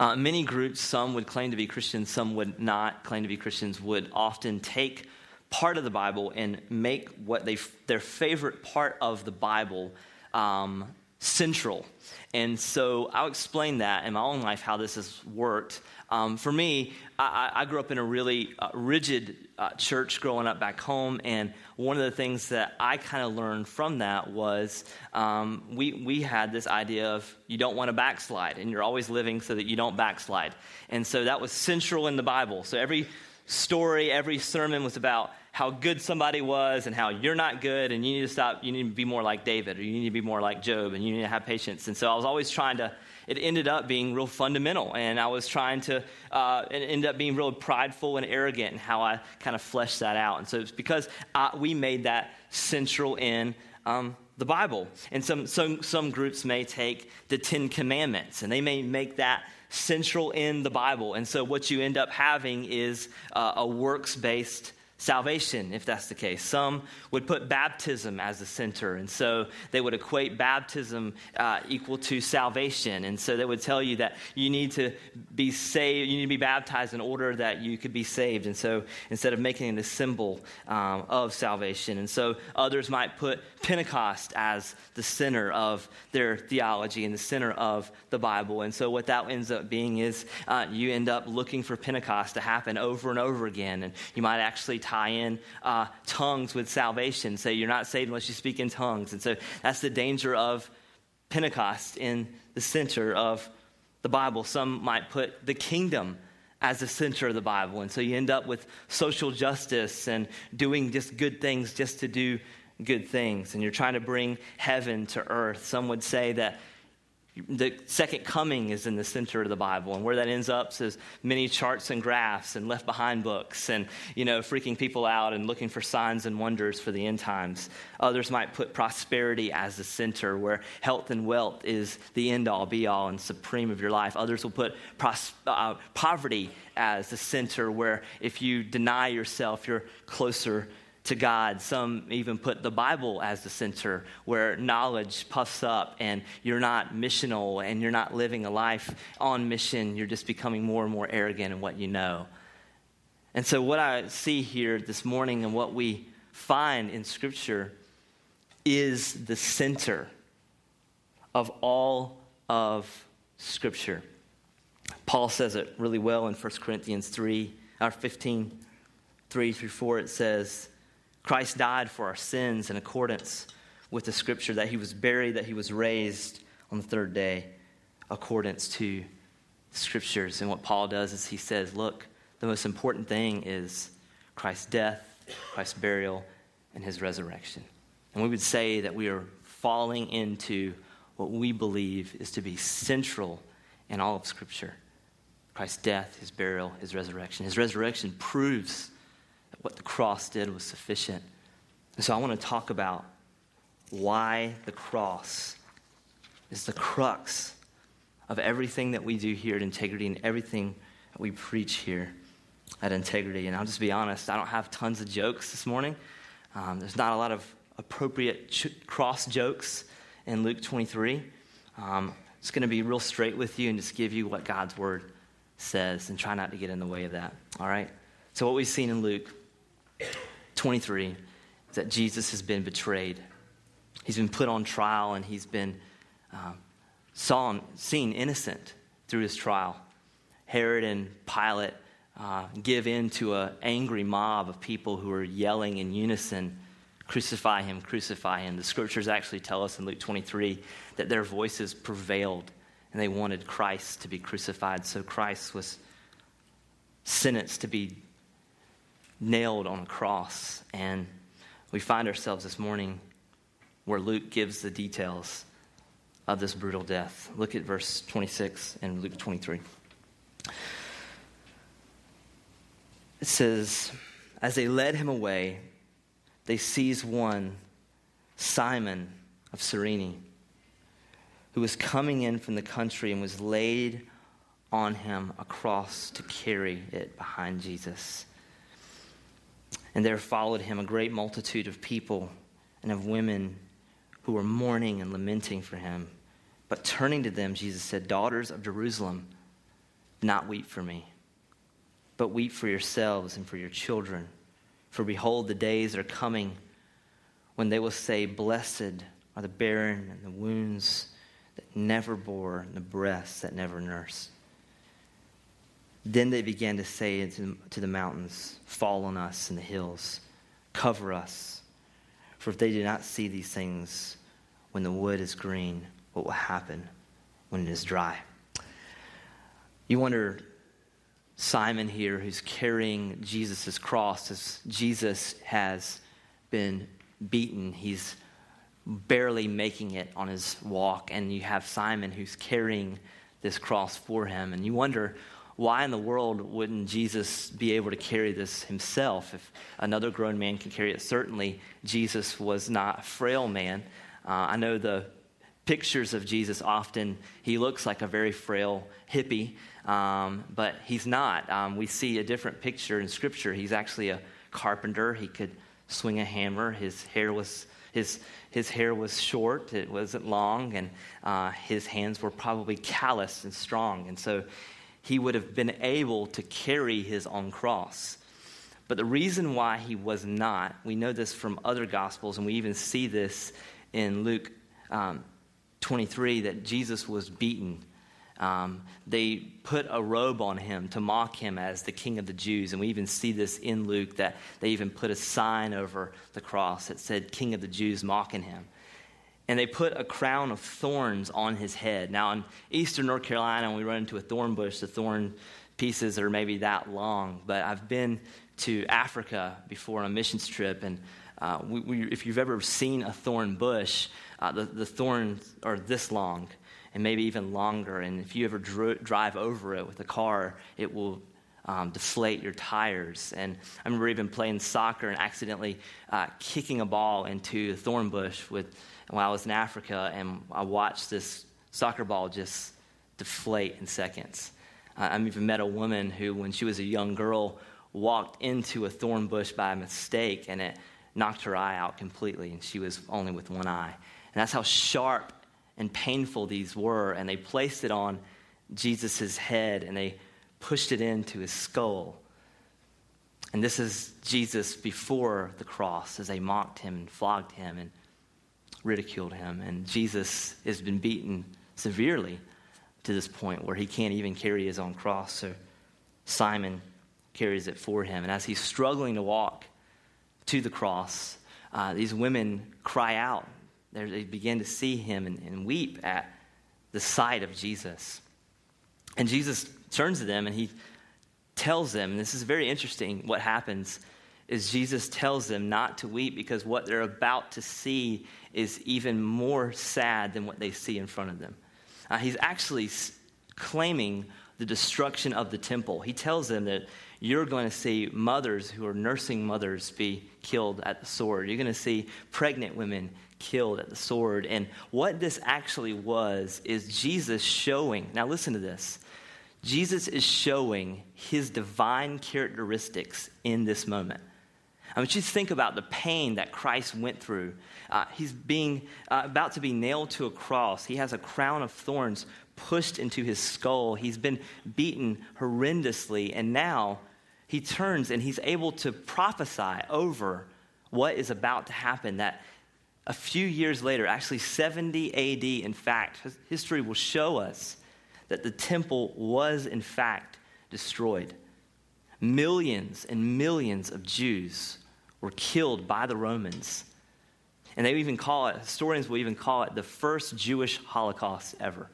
Uh, many groups, some would claim to be Christians, some would not claim to be Christians, would often take part of the Bible and make what they, their favorite part of the Bible um, central. And so I'll explain that in my own life how this has worked. Um, for me, I, I, grew up in a really uh, rigid uh, church growing up back home, and one of the things that I kind of learned from that was um, we, we had this idea of you don't want to backslide, and you're always living so that you don't backslide. And so that was central in the Bible. So every story, every sermon was about how good somebody was and how you're not good and you need to stop, you need to be more like David or you need to be more like Job and you need to have patience. And so I was always trying to, it ended up being real fundamental. And I was trying to, uh, it ended up being real prideful and arrogant in how I kind of fleshed that out. And so it's because I, we made that central in um, the Bible. And some, some, some groups may take the Ten Commandments and they may make that central in the Bible. And so what you end up having is uh, a works based salvation, if that's the case. Some would put baptism as the center, and so they would equate baptism uh, equal to salvation. And so they would tell you that you need to be saved, you need to be baptized in order that you could be saved. And so instead of making it a symbol um, of salvation, and so others might put Pentecost as the center of their theology and the center of the Bible. And so what that ends up being is uh, you end up looking for Pentecost to happen over and over again, and you might actually tie in uh, tongues with salvation. Say you're not saved unless you speak in tongues. And so that's the danger of Pentecost in the center of the Bible. Some might put the kingdom as the center of the Bible. And so you end up with social justice and doing just good things just to do good things. And you're trying to bring heaven to earth. Some would say that the second coming is in the center of the Bible, and where that ends up is many charts and graphs and left behind books, and you know, freaking people out and looking for signs and wonders for the end times. Others might put prosperity as the center, where health and wealth is the end all, be all, and supreme of your life. Others will put pros- uh, poverty as the center, where if you deny yourself, you're closer to God. Some even put the Bible as the center where knowledge puffs up and you're not missional and you're not living a life on mission. You're just becoming more and more arrogant in what you know. And so, what I see here this morning and what we find in Scripture is the center of all of Scripture. Paul says it really well in 1 Corinthians 3, or 15, 3 through 4. It says, Christ died for our sins in accordance with the scripture that he was buried, that he was raised on the third day, accordance to the scriptures. And what Paul does is he says, look, the most important thing is Christ's death, Christ's burial, and his resurrection. And we would say that we are falling into what we believe is to be central in all of Scripture Christ's death, his burial, his resurrection. His resurrection proves what the cross did was sufficient. And so I want to talk about why the cross is the crux of everything that we do here at Integrity and everything that we preach here at Integrity. And I'll just be honest, I don't have tons of jokes this morning. Um, there's not a lot of appropriate ch- cross jokes in Luke 23. Um, it's going to be real straight with you and just give you what God's word says and try not to get in the way of that. All right? So, what we've seen in Luke 23 is that Jesus has been betrayed. He's been put on trial and he's been um, saw, seen innocent through his trial. Herod and Pilate uh, give in to an angry mob of people who are yelling in unison, Crucify him, crucify him. The scriptures actually tell us in Luke 23 that their voices prevailed and they wanted Christ to be crucified. So Christ was sentenced to be nailed on a cross. And we find ourselves this morning where Luke gives the details of this brutal death. Look at verse 26 in Luke 23. It says, As they led him away, they seized one, Simon of Cyrene, who was coming in from the country and was laid on him a cross to carry it behind Jesus. And there followed him a great multitude of people and of women who were mourning and lamenting for him. But turning to them, Jesus said, Daughters of Jerusalem, not weep for me, but weep for yourselves and for your children. For behold, the days are coming when they will say, Blessed are the barren and the wounds that never bore, and the breasts that never nursed. Then they began to say to the mountains, Fall on us, and the hills, cover us. For if they do not see these things when the wood is green, what will happen when it is dry? You wonder, Simon here, who's carrying Jesus' cross, as Jesus has been beaten, he's barely making it on his walk, and you have Simon who's carrying this cross for him, and you wonder, why in the world wouldn't Jesus be able to carry this himself? If another grown man can carry it, certainly Jesus was not a frail man. Uh, I know the pictures of Jesus often, he looks like a very frail hippie, um, but he's not. Um, we see a different picture in Scripture. He's actually a carpenter. He could swing a hammer. His hair was his, his hair was short, it wasn't long, and uh, his hands were probably calloused and strong. And so he would have been able to carry his own cross. But the reason why he was not, we know this from other gospels, and we even see this in Luke um, 23 that Jesus was beaten. Um, they put a robe on him to mock him as the king of the Jews. And we even see this in Luke that they even put a sign over the cross that said, King of the Jews, mocking him and they put a crown of thorns on his head. Now, in eastern North Carolina, when we run into a thorn bush, the thorn pieces are maybe that long. But I've been to Africa before on a missions trip, and uh, we, we, if you've ever seen a thorn bush, uh, the, the thorns are this long and maybe even longer. And if you ever dr- drive over it with a car, it will um, deflate your tires. And I remember even playing soccer and accidentally uh, kicking a ball into a thorn bush with while I was in Africa, and I watched this soccer ball just deflate in seconds. I even met a woman who, when she was a young girl, walked into a thorn bush by mistake, and it knocked her eye out completely, and she was only with one eye. And that's how sharp and painful these were. And they placed it on Jesus' head, and they pushed it into his skull. And this is Jesus before the cross as they mocked him and flogged him and ridiculed him. And Jesus has been beaten severely to this point where he can't even carry his own cross. So Simon carries it for him. And as he's struggling to walk to the cross, uh, these women cry out. They're, they begin to see him and, and weep at the sight of Jesus. And Jesus turns to them and he tells them, and this is very interesting what happens is Jesus tells them not to weep because what they're about to see is even more sad than what they see in front of them. Uh, he's actually s- claiming the destruction of the temple. He tells them that you're going to see mothers who are nursing mothers be killed at the sword. You're going to see pregnant women killed at the sword. And what this actually was is Jesus showing, now listen to this. Jesus is showing his divine characteristics in this moment. I you to think about the pain that Christ went through. Uh, he's being uh, about to be nailed to a cross. He has a crown of thorns pushed into his skull. He's been beaten horrendously, and now he turns and he's able to prophesy over what is about to happen. That a few years later, actually 70 AD, in fact, history will show us that the temple was in fact destroyed. Millions and millions of Jews were killed by the Romans. And they even call it, historians will even call it the first Jewish Holocaust ever.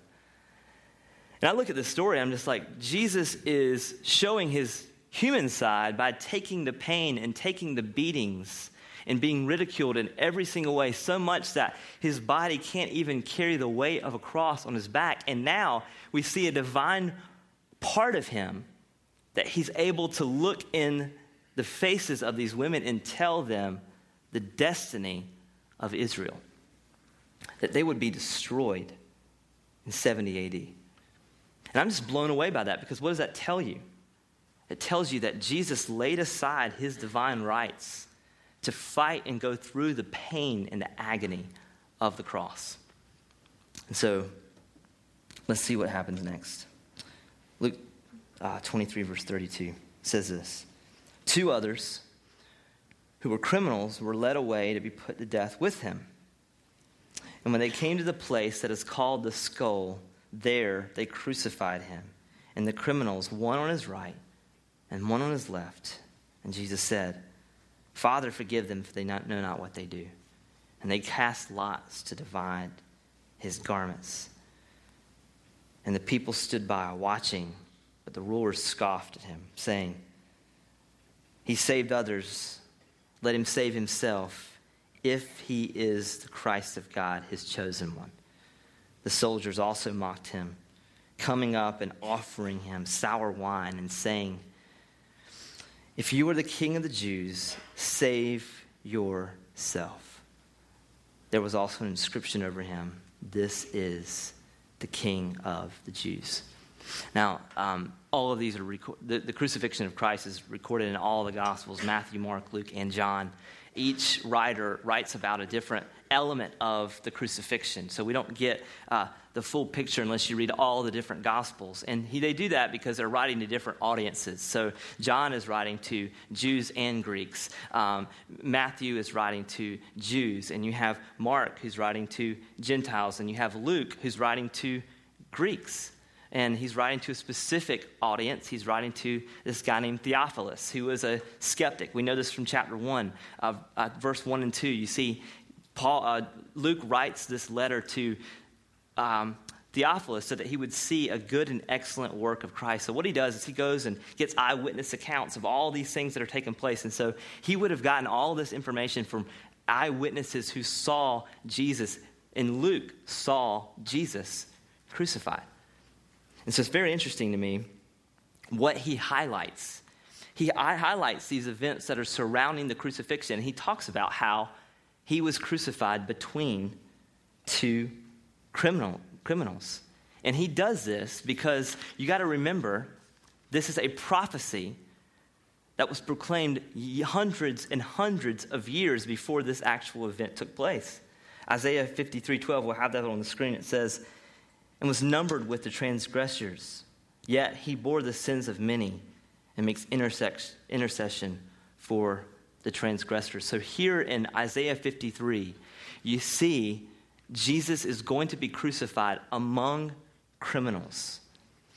And I look at this story, I'm just like, Jesus is showing his human side by taking the pain and taking the beatings and being ridiculed in every single way, so much that his body can't even carry the weight of a cross on his back. And now we see a divine part of him that he's able to look in the faces of these women and tell them the destiny of Israel. That they would be destroyed in 70 AD. And I'm just blown away by that because what does that tell you? It tells you that Jesus laid aside his divine rights to fight and go through the pain and the agony of the cross. And so, let's see what happens next. Luke uh, 23, verse 32 says this Two others who were criminals were led away to be put to death with him. And when they came to the place that is called the skull, there they crucified him, and the criminals, one on his right and one on his left. And Jesus said, Father, forgive them, for they not, know not what they do. And they cast lots to divide his garments. And the people stood by, watching, but the rulers scoffed at him, saying, He saved others, let him save himself, if he is the Christ of God, his chosen one. The soldiers also mocked him, coming up and offering him sour wine and saying, If you are the king of the Jews, save yourself. There was also an inscription over him This is the king of the Jews. Now, um, all of these are reco- the, the crucifixion of Christ is recorded in all the Gospels Matthew, Mark, Luke, and John. Each writer writes about a different element of the crucifixion. So we don't get uh, the full picture unless you read all the different gospels. And he, they do that because they're writing to different audiences. So John is writing to Jews and Greeks. Um, Matthew is writing to Jews. And you have Mark who's writing to Gentiles. And you have Luke who's writing to Greeks and he's writing to a specific audience. He's writing to this guy named Theophilus, who was a skeptic. We know this from chapter 1, uh, uh, verse 1 and 2. You see, Paul, uh, Luke writes this letter to um, Theophilus so that he would see a good and excellent work of Christ. So, what he does is he goes and gets eyewitness accounts of all these things that are taking place. And so, he would have gotten all this information from eyewitnesses who saw Jesus. And Luke saw Jesus crucified. And so, it's very interesting to me what he highlights. He highlights these events that are surrounding the crucifixion. He talks about how he was crucified between two criminal, criminals. And he does this because you got to remember this is a prophecy that was proclaimed hundreds and hundreds of years before this actual event took place. Isaiah 53 12, we'll have that on the screen. It says, and was numbered with the transgressors, yet he bore the sins of many and makes intercession for the transgressors. So here in Isaiah 53, you see Jesus is going to be crucified among criminals.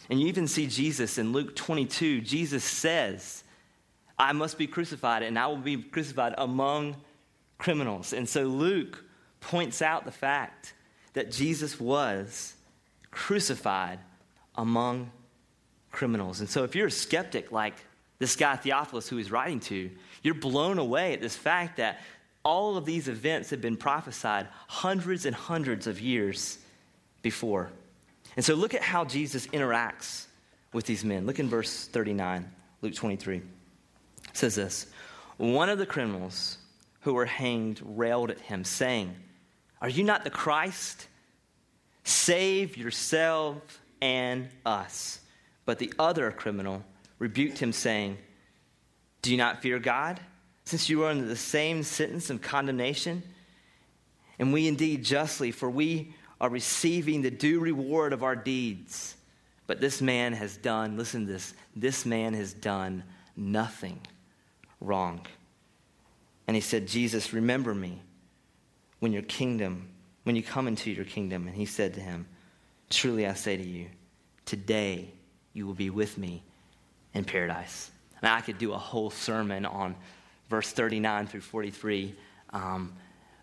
And you even see Jesus in Luke 22. Jesus says, I must be crucified, and I will be crucified among criminals. And so Luke points out the fact that Jesus was crucified among criminals. And so if you're a skeptic like this guy Theophilus who he's writing to, you're blown away at this fact that all of these events have been prophesied hundreds and hundreds of years before. And so look at how Jesus interacts with these men. Look in verse 39, Luke 23. It says this One of the criminals who were hanged railed at him, saying, Are you not the Christ? Save yourself and us. But the other criminal rebuked him, saying, Do you not fear God, since you are under the same sentence of condemnation? And we indeed justly, for we are receiving the due reward of our deeds. But this man has done, listen to this, this man has done nothing wrong. And he said, Jesus, remember me when your kingdom, when you come into your kingdom. And he said to him, Truly I say to you, today you will be with me in paradise. And I could do a whole sermon on verse 39 through 43, um,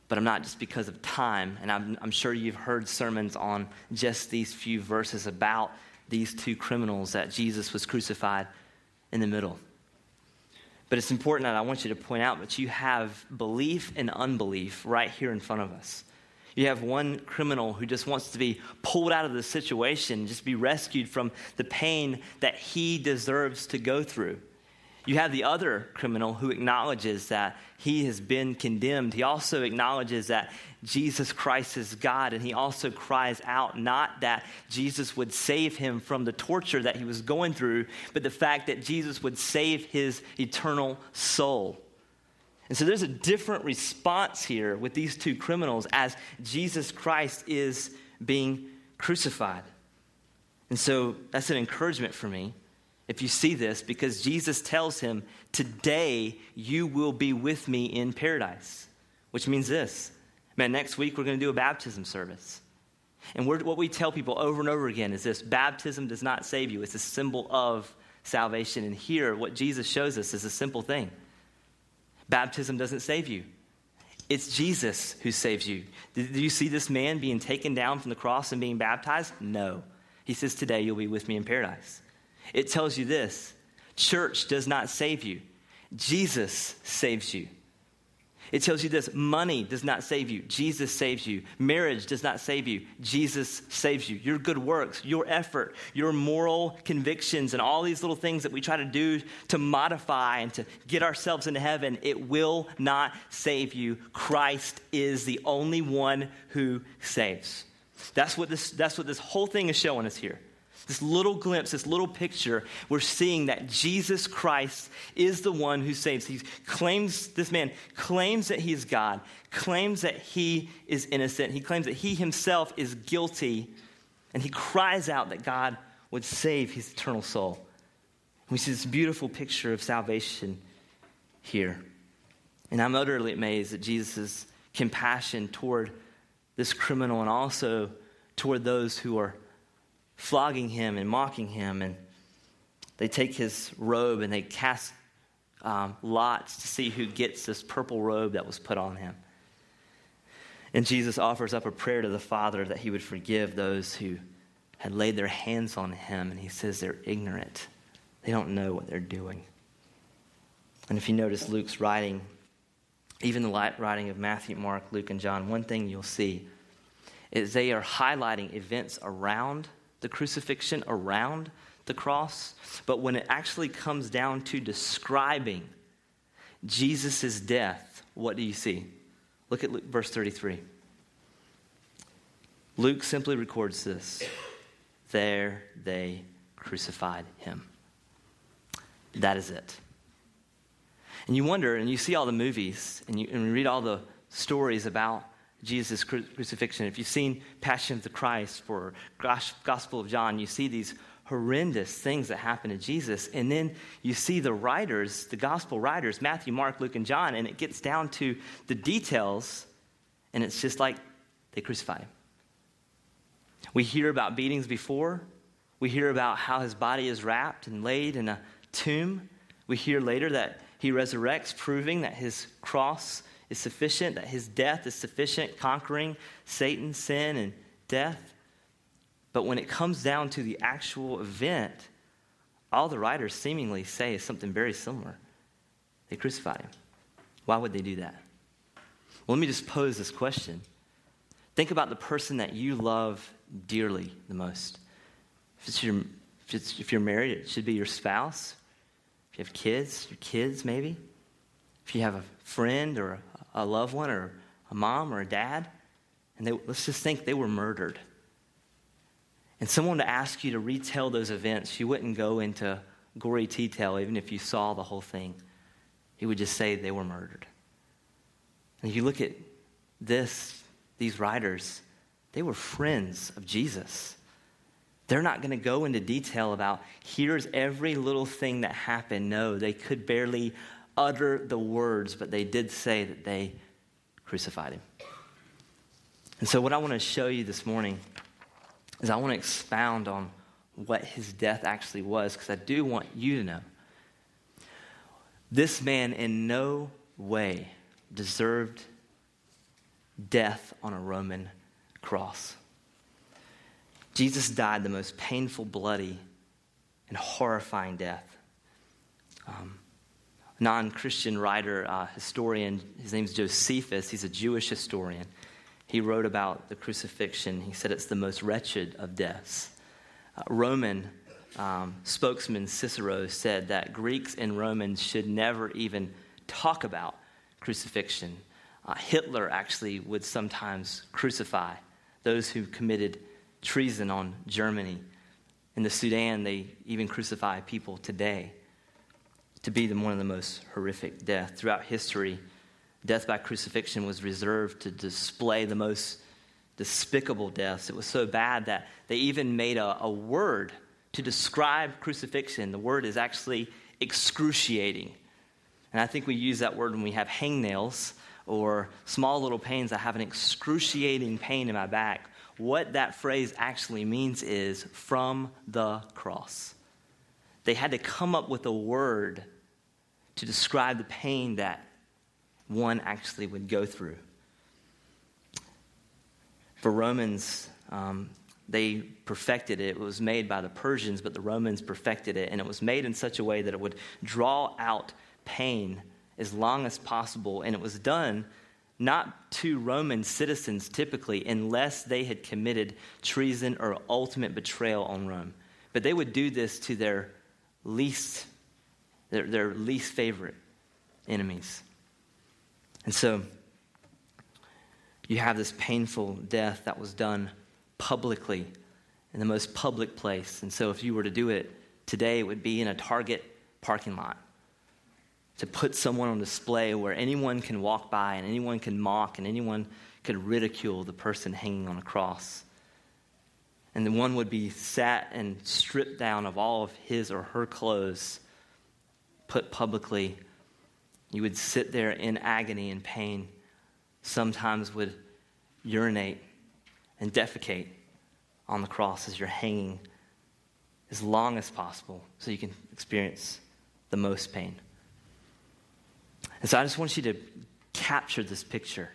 but I'm not just because of time. And I'm, I'm sure you've heard sermons on just these few verses about these two criminals that Jesus was crucified in the middle. But it's important that I want you to point out that you have belief and unbelief right here in front of us. You have one criminal who just wants to be pulled out of the situation, just be rescued from the pain that he deserves to go through. You have the other criminal who acknowledges that he has been condemned. He also acknowledges that Jesus Christ is God, and he also cries out not that Jesus would save him from the torture that he was going through, but the fact that Jesus would save his eternal soul. And so there's a different response here with these two criminals as Jesus Christ is being crucified. And so that's an encouragement for me if you see this because Jesus tells him, Today you will be with me in paradise, which means this. Man, next week we're going to do a baptism service. And what we tell people over and over again is this baptism does not save you, it's a symbol of salvation. And here, what Jesus shows us is a simple thing baptism doesn't save you. It's Jesus who saves you. Did you see this man being taken down from the cross and being baptized? No. He says, Today you'll be with me in paradise. It tells you this church does not save you, Jesus saves you. It tells you this money does not save you, Jesus saves you. Marriage does not save you, Jesus saves you. Your good works, your effort, your moral convictions, and all these little things that we try to do to modify and to get ourselves into heaven, it will not save you. Christ is the only one who saves. That's what this, that's what this whole thing is showing us here this little glimpse, this little picture, we're seeing that Jesus Christ is the one who saves. He claims, this man claims that he is God, claims that he is innocent, he claims that he himself is guilty, and he cries out that God would save his eternal soul. We see this beautiful picture of salvation here. And I'm utterly amazed at Jesus' compassion toward this criminal and also toward those who are flogging him and mocking him. And they take his robe and they cast um, lots to see who gets this purple robe that was put on him. And Jesus offers up a prayer to the Father that he would forgive those who had laid their hands on him. And he says they're ignorant, they don't know what they're doing. And if you notice Luke's writing, even the writing of Matthew, Mark, Luke, and John, one thing you'll see is they are highlighting events around the crucifixion around the cross, but when it actually comes down to describing Jesus' death, what do you see? Look at Luke, verse 33. Luke simply records this There they crucified him. That is it. And you wonder, and you see all the movies, and you, and you read all the stories about Jesus' crucifixion. If you've seen Passion of the Christ or Gospel of John, you see these horrendous things that happen to Jesus. And then you see the writers, the gospel writers, Matthew, Mark, Luke, and John, and it gets down to the details, and it's just like they crucified him. We hear about beatings before. We hear about how his body is wrapped and laid in a tomb. We hear later that he resurrects, proving that his cross is sufficient, that his death is sufficient, conquering Satan, sin, and death. But when it comes down to the actual event, all the writers seemingly say is something very similar. They crucified him. Why would they do that? Well, let me just pose this question. Think about the person that you love dearly the most. If, it's your, if, it's, if you're married, it should be your spouse. If you have kids, your kids maybe. If you have a friend or a loved one or a mom or a dad, and they, let's just think they were murdered. And someone to ask you to retell those events, you wouldn't go into gory detail even if you saw the whole thing. He would just say they were murdered. And if you look at this, these writers, they were friends of Jesus. They're not going to go into detail about here's every little thing that happened. No, they could barely utter the words, but they did say that they crucified him. And so, what I want to show you this morning is I want to expound on what his death actually was, because I do want you to know. This man in no way deserved death on a Roman cross. Jesus died the most painful, bloody, and horrifying death. Um, non Christian writer, uh, historian. His name is Josephus. He's a Jewish historian. He wrote about the crucifixion. He said it's the most wretched of deaths. Uh, Roman um, spokesman Cicero said that Greeks and Romans should never even talk about crucifixion. Uh, Hitler actually would sometimes crucify those who committed treason on Germany. In the Sudan, they even crucify people today to be the, one of the most horrific deaths. Throughout history, death by crucifixion was reserved to display the most despicable deaths. It was so bad that they even made a, a word to describe crucifixion, the word is actually excruciating. And I think we use that word when we have hangnails or small little pains. I have an excruciating pain in my back. What that phrase actually means is from the cross. They had to come up with a word to describe the pain that one actually would go through. For Romans, um, they perfected it. It was made by the Persians, but the Romans perfected it. And it was made in such a way that it would draw out pain as long as possible. And it was done not to Roman citizens typically, unless they had committed treason or ultimate betrayal on Rome. But they would do this to their least, their, their least favorite enemies. And so you have this painful death that was done publicly in the most public place. And so if you were to do it today, it would be in a Target parking lot to put someone on display where anyone can walk by and anyone can mock and anyone could ridicule the person hanging on a cross. And the one would be sat and stripped down of all of his or her clothes, put publicly. You would sit there in agony and pain, sometimes would urinate and defecate on the cross as you're hanging as long as possible so you can experience the most pain. And so I just want you to capture this picture.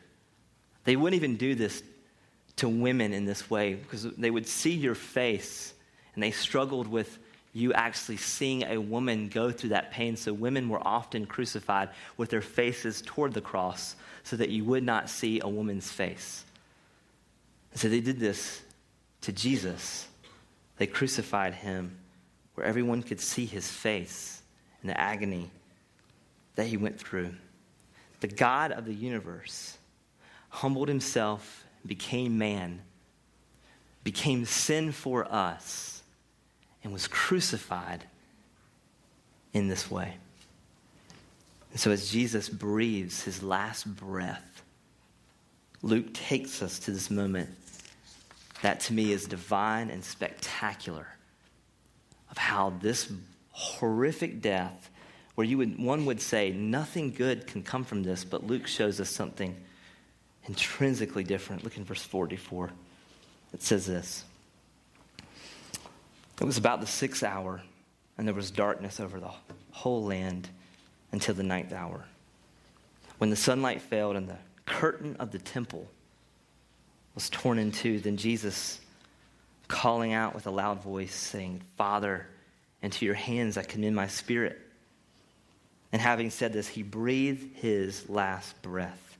They wouldn't even do this to women in this way because they would see your face and they struggled with you actually seeing a woman go through that pain. So women were often crucified with their faces toward the cross so that you would not see a woman's face. So they did this to Jesus. They crucified him where everyone could see his face and the agony that he went through. The God of the universe humbled himself, became man, became sin for us, and was crucified in this way. And so, as Jesus breathes his last breath, Luke takes us to this moment that to me is divine and spectacular of how this horrific death, where you would, one would say nothing good can come from this, but Luke shows us something intrinsically different. Look in verse 44. It says this It was about the sixth hour, and there was darkness over the whole land until the ninth hour. When the sunlight failed and the curtain of the temple was torn in two, then Jesus, calling out with a loud voice, saying, Father, into your hands I commend my spirit. And having said this, he breathed his last breath.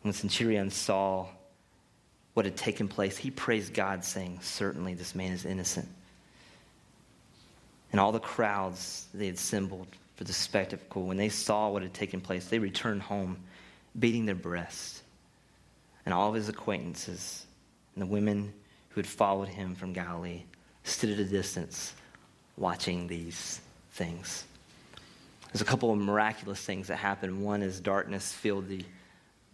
When the centurion saw what had taken place, he praised God, saying, Certainly this man is innocent. And all the crowds they had assembled for the spectacle, when they saw what had taken place, they returned home, beating their breasts and all of his acquaintances and the women who had followed him from Galilee stood at a distance watching these things. There's a couple of miraculous things that happened. One is darkness filled the,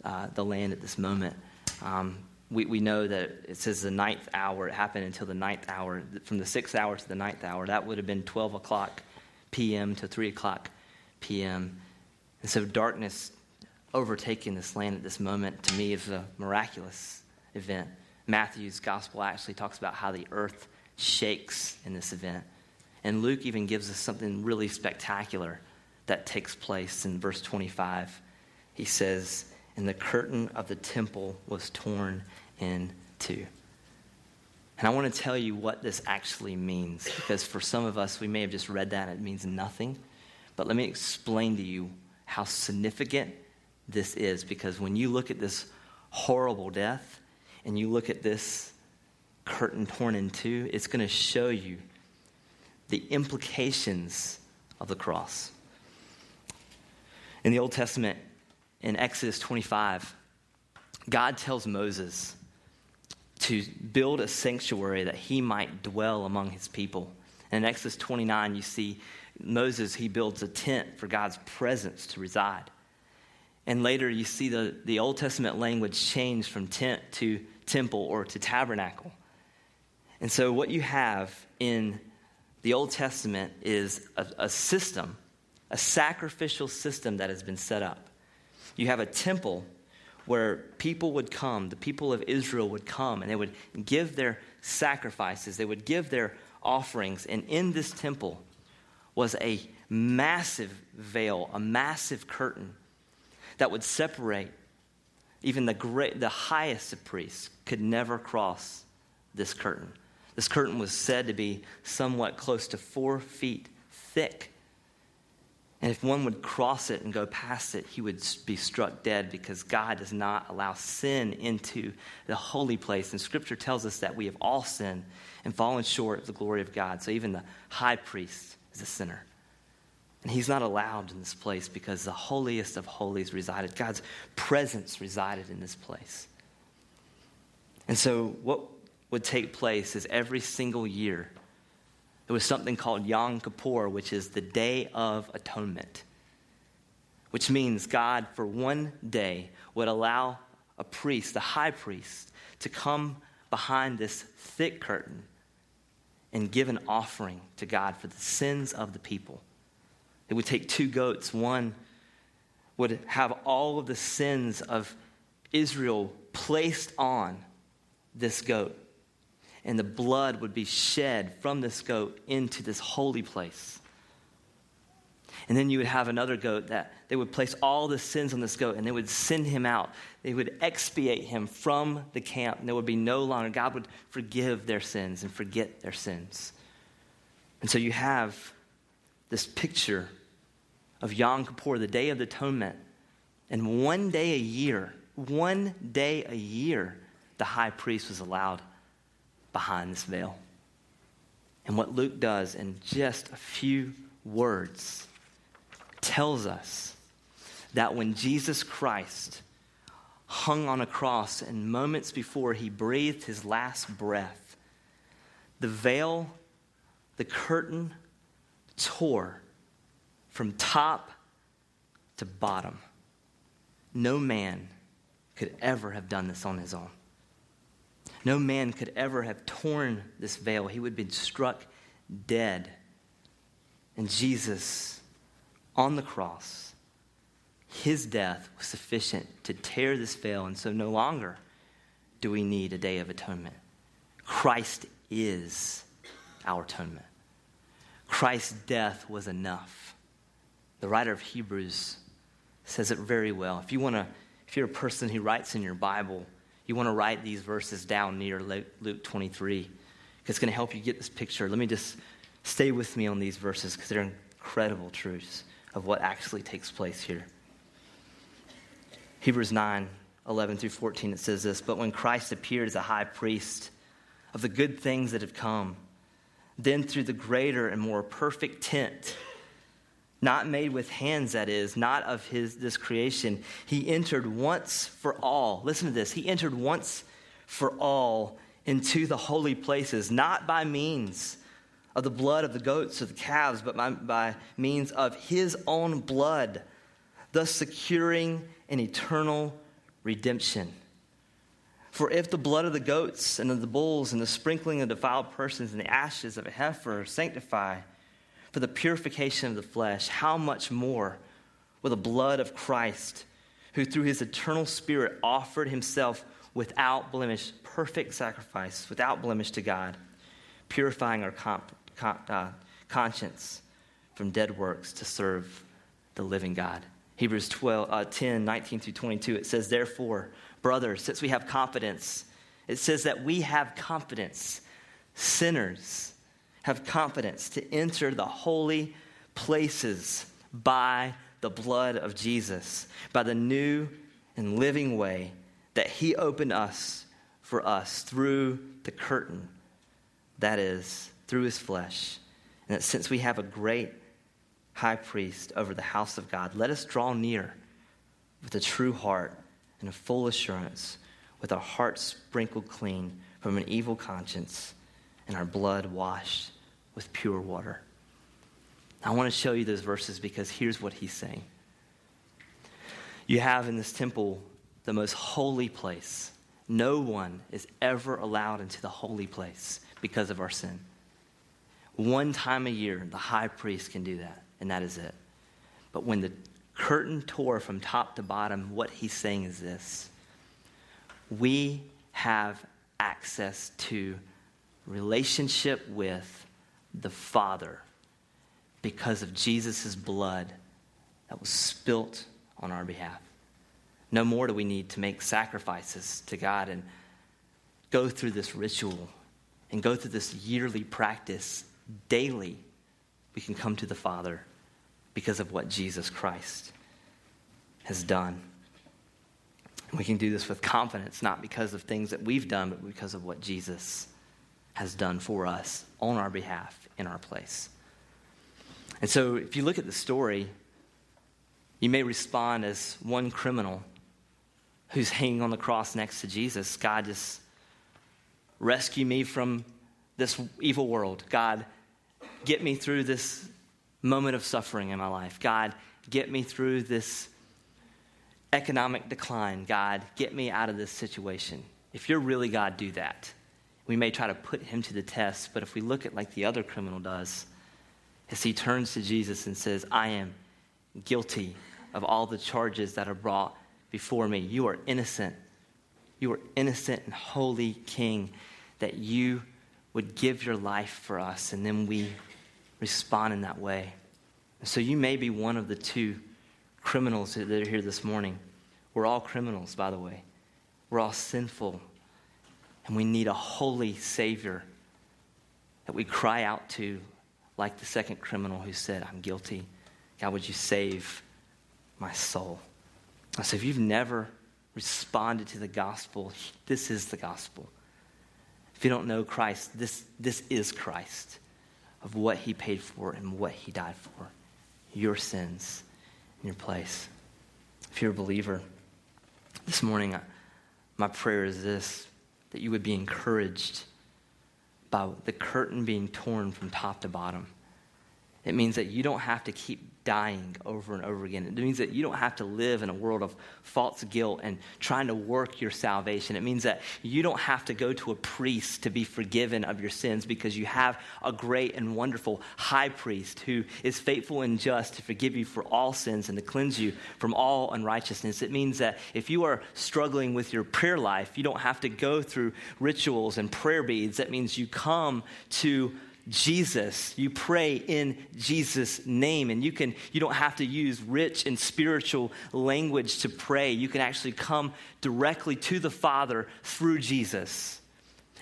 uh, the land at this moment. Um, we, we know that it says the ninth hour. It happened until the ninth hour. From the sixth hour to the ninth hour, that would have been 12 o'clock p.m. to 3 o'clock p.m. And so darkness overtaking this land at this moment to me is a miraculous event. Matthew's gospel actually talks about how the earth shakes in this event. And Luke even gives us something really spectacular that takes place in verse 25. He says, And the curtain of the temple was torn in two. And I want to tell you what this actually means, because for some of us, we may have just read that and it means nothing. But let me explain to you how significant this is because when you look at this horrible death and you look at this curtain torn in two, it's going to show you the implications of the cross. In the Old Testament, in Exodus 25, God tells Moses to build a sanctuary that he might dwell among his people. And in Exodus 29, you see Moses, he builds a tent for God's presence to reside. And later you see the, the Old Testament language change from tent to temple or to tabernacle. And so what you have in the Old Testament is a, a system, a sacrificial system that has been set up. You have a temple where people would come, the people of Israel would come, and they would give their sacrifices, they would give their offerings. And in this temple was a massive veil, a massive curtain that would separate even the, great, the highest of priests could never cross this curtain. This curtain was said to be somewhat close to four feet thick. And if one would cross it and go past it, he would be struck dead because God does not allow sin into the holy place. And scripture tells us that we have all sinned and fallen short of the glory of God. So even the high priest is a sinner. And he's not allowed in this place because the holiest of holies resided. God's presence resided in this place. And so, what would take place is every single year, there was something called Yom Kippur, which is the Day of Atonement, which means God, for one day, would allow a priest, the high priest, to come behind this thick curtain and give an offering to God for the sins of the people. They would take two goats. One would have all of the sins of Israel placed on this goat. And the blood would be shed from this goat into this holy place. And then you would have another goat that they would place all the sins on this goat and they would send him out. They would expiate him from the camp. And there would be no longer, God would forgive their sins and forget their sins. And so you have this picture of Yom Kippur, the Day of Atonement. And one day a year, one day a year, the high priest was allowed behind this veil. And what Luke does in just a few words tells us that when Jesus Christ hung on a cross and moments before he breathed his last breath, the veil, the curtain tore from top to bottom. No man could ever have done this on his own. No man could ever have torn this veil. He would have been struck dead. And Jesus, on the cross, his death was sufficient to tear this veil. And so no longer do we need a day of atonement. Christ is our atonement. Christ's death was enough. The writer of Hebrews says it very well. If you want to, if you're a person who writes in your Bible, you want to write these verses down near Luke 23, because it's going to help you get this picture. Let me just stay with me on these verses because they're incredible truths of what actually takes place here. Hebrews 9, 11 through 14, it says this But when Christ appeared as a high priest of the good things that have come, then through the greater and more perfect tent, not made with hands, that is, not of his, this creation. He entered once for all. Listen to this. He entered once for all into the holy places, not by means of the blood of the goats or the calves, but by, by means of his own blood, thus securing an eternal redemption. For if the blood of the goats and of the bulls and the sprinkling of defiled persons and the ashes of a heifer sanctify, for the purification of the flesh, how much more will the blood of Christ, who through his eternal Spirit offered himself without blemish, perfect sacrifice, without blemish to God, purifying our comp, uh, conscience from dead works to serve the living God. Hebrews 12, uh, 10, 19 through 22, it says, Therefore, brothers, since we have confidence, it says that we have confidence, sinners have confidence to enter the holy places by the blood of Jesus, by the new and living way that He opened us for us through the curtain, that is, through His flesh. And that since we have a great high priest over the house of God, let us draw near with a true heart and a full assurance, with our hearts sprinkled clean from an evil conscience and our blood washed with pure water. I want to show you those verses because here's what he's saying. You have in this temple the most holy place. No one is ever allowed into the holy place because of our sin. One time a year, the high priest can do that, and that is it. But when the curtain tore from top to bottom, what he's saying is this We have access to relationship with the Father because of Jesus' blood that was spilt on our behalf. No more do we need to make sacrifices to God and go through this ritual and go through this yearly practice daily. We can come to the Father because of what Jesus Christ has done. We can do this with confidence, not because of things that we've done, but because of what Jesus has done for us on our behalf in our place. And so, if you look at the story, you may respond as one criminal who's hanging on the cross next to Jesus. God, just rescue me from this evil world. God, get me through this moment of suffering in my life. God, get me through this economic decline. God, get me out of this situation. If you're really God, do that. We may try to put him to the test, but if we look at like the other criminal does, as he turns to Jesus and says, I am guilty of all the charges that are brought before me. You are innocent. You are innocent and holy King that you would give your life for us, and then we respond in that way. So you may be one of the two criminals that are here this morning. We're all criminals, by the way. We're all sinful, and we need a holy Savior that we cry out to, like the second criminal who said, I'm guilty. God, would you save my soul? So if you've never responded to the gospel, this is the gospel. If you don't know Christ, this, this is Christ of what he paid for and what he died for your sins in your place. If you're a believer, this morning, uh, my prayer is this that you would be encouraged by the curtain being torn from top to bottom. It means that you don't have to keep dying over and over again. It means that you don't have to live in a world of false guilt and trying to work your salvation. It means that you don't have to go to a priest to be forgiven of your sins because you have a great and wonderful high priest who is faithful and just to forgive you for all sins and to cleanse you from all unrighteousness. It means that if you are struggling with your prayer life, you don't have to go through rituals and prayer beads. That means you come to Jesus. You pray in Jesus' name. And you can you don't have to use rich and spiritual language to pray. You can actually come directly to the Father through Jesus.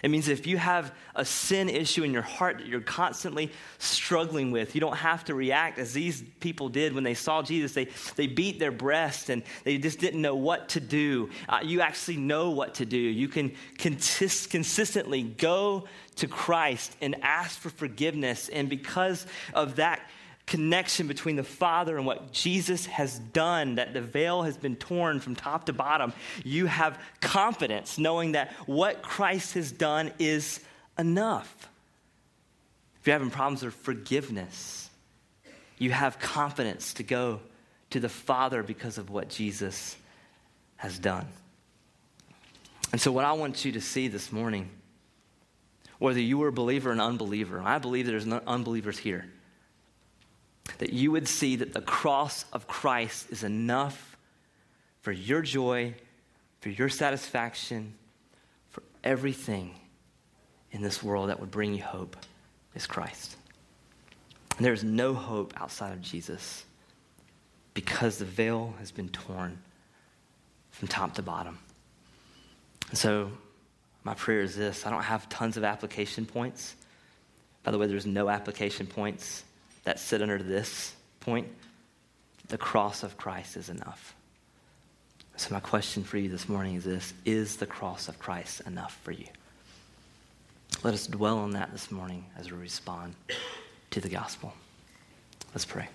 It means if you have a sin issue in your heart that you're constantly struggling with, you don't have to react as these people did when they saw Jesus. They, they beat their breast and they just didn't know what to do. Uh, you actually know what to do. You can consist, consistently go to Christ and ask for forgiveness. And because of that, connection between the Father and what Jesus has done, that the veil has been torn from top to bottom, you have confidence knowing that what Christ has done is enough. If you're having problems with forgiveness, you have confidence to go to the Father because of what Jesus has done. And so, what I want you to see this morning, whether you are a believer or an unbeliever, I believe there's unbelievers here that you would see that the cross of Christ is enough for your joy, for your satisfaction, for everything in this world that would bring you hope is Christ. And there's no hope outside of Jesus because the veil has been torn from top to bottom. And so, my prayer is this I don't have tons of application points. By the way, there's no application points that sit under this point, the cross of Christ is enough. So, my question for you this morning is this Is the cross of Christ enough for you? Let us dwell on that this morning as we respond to the gospel. Let's pray.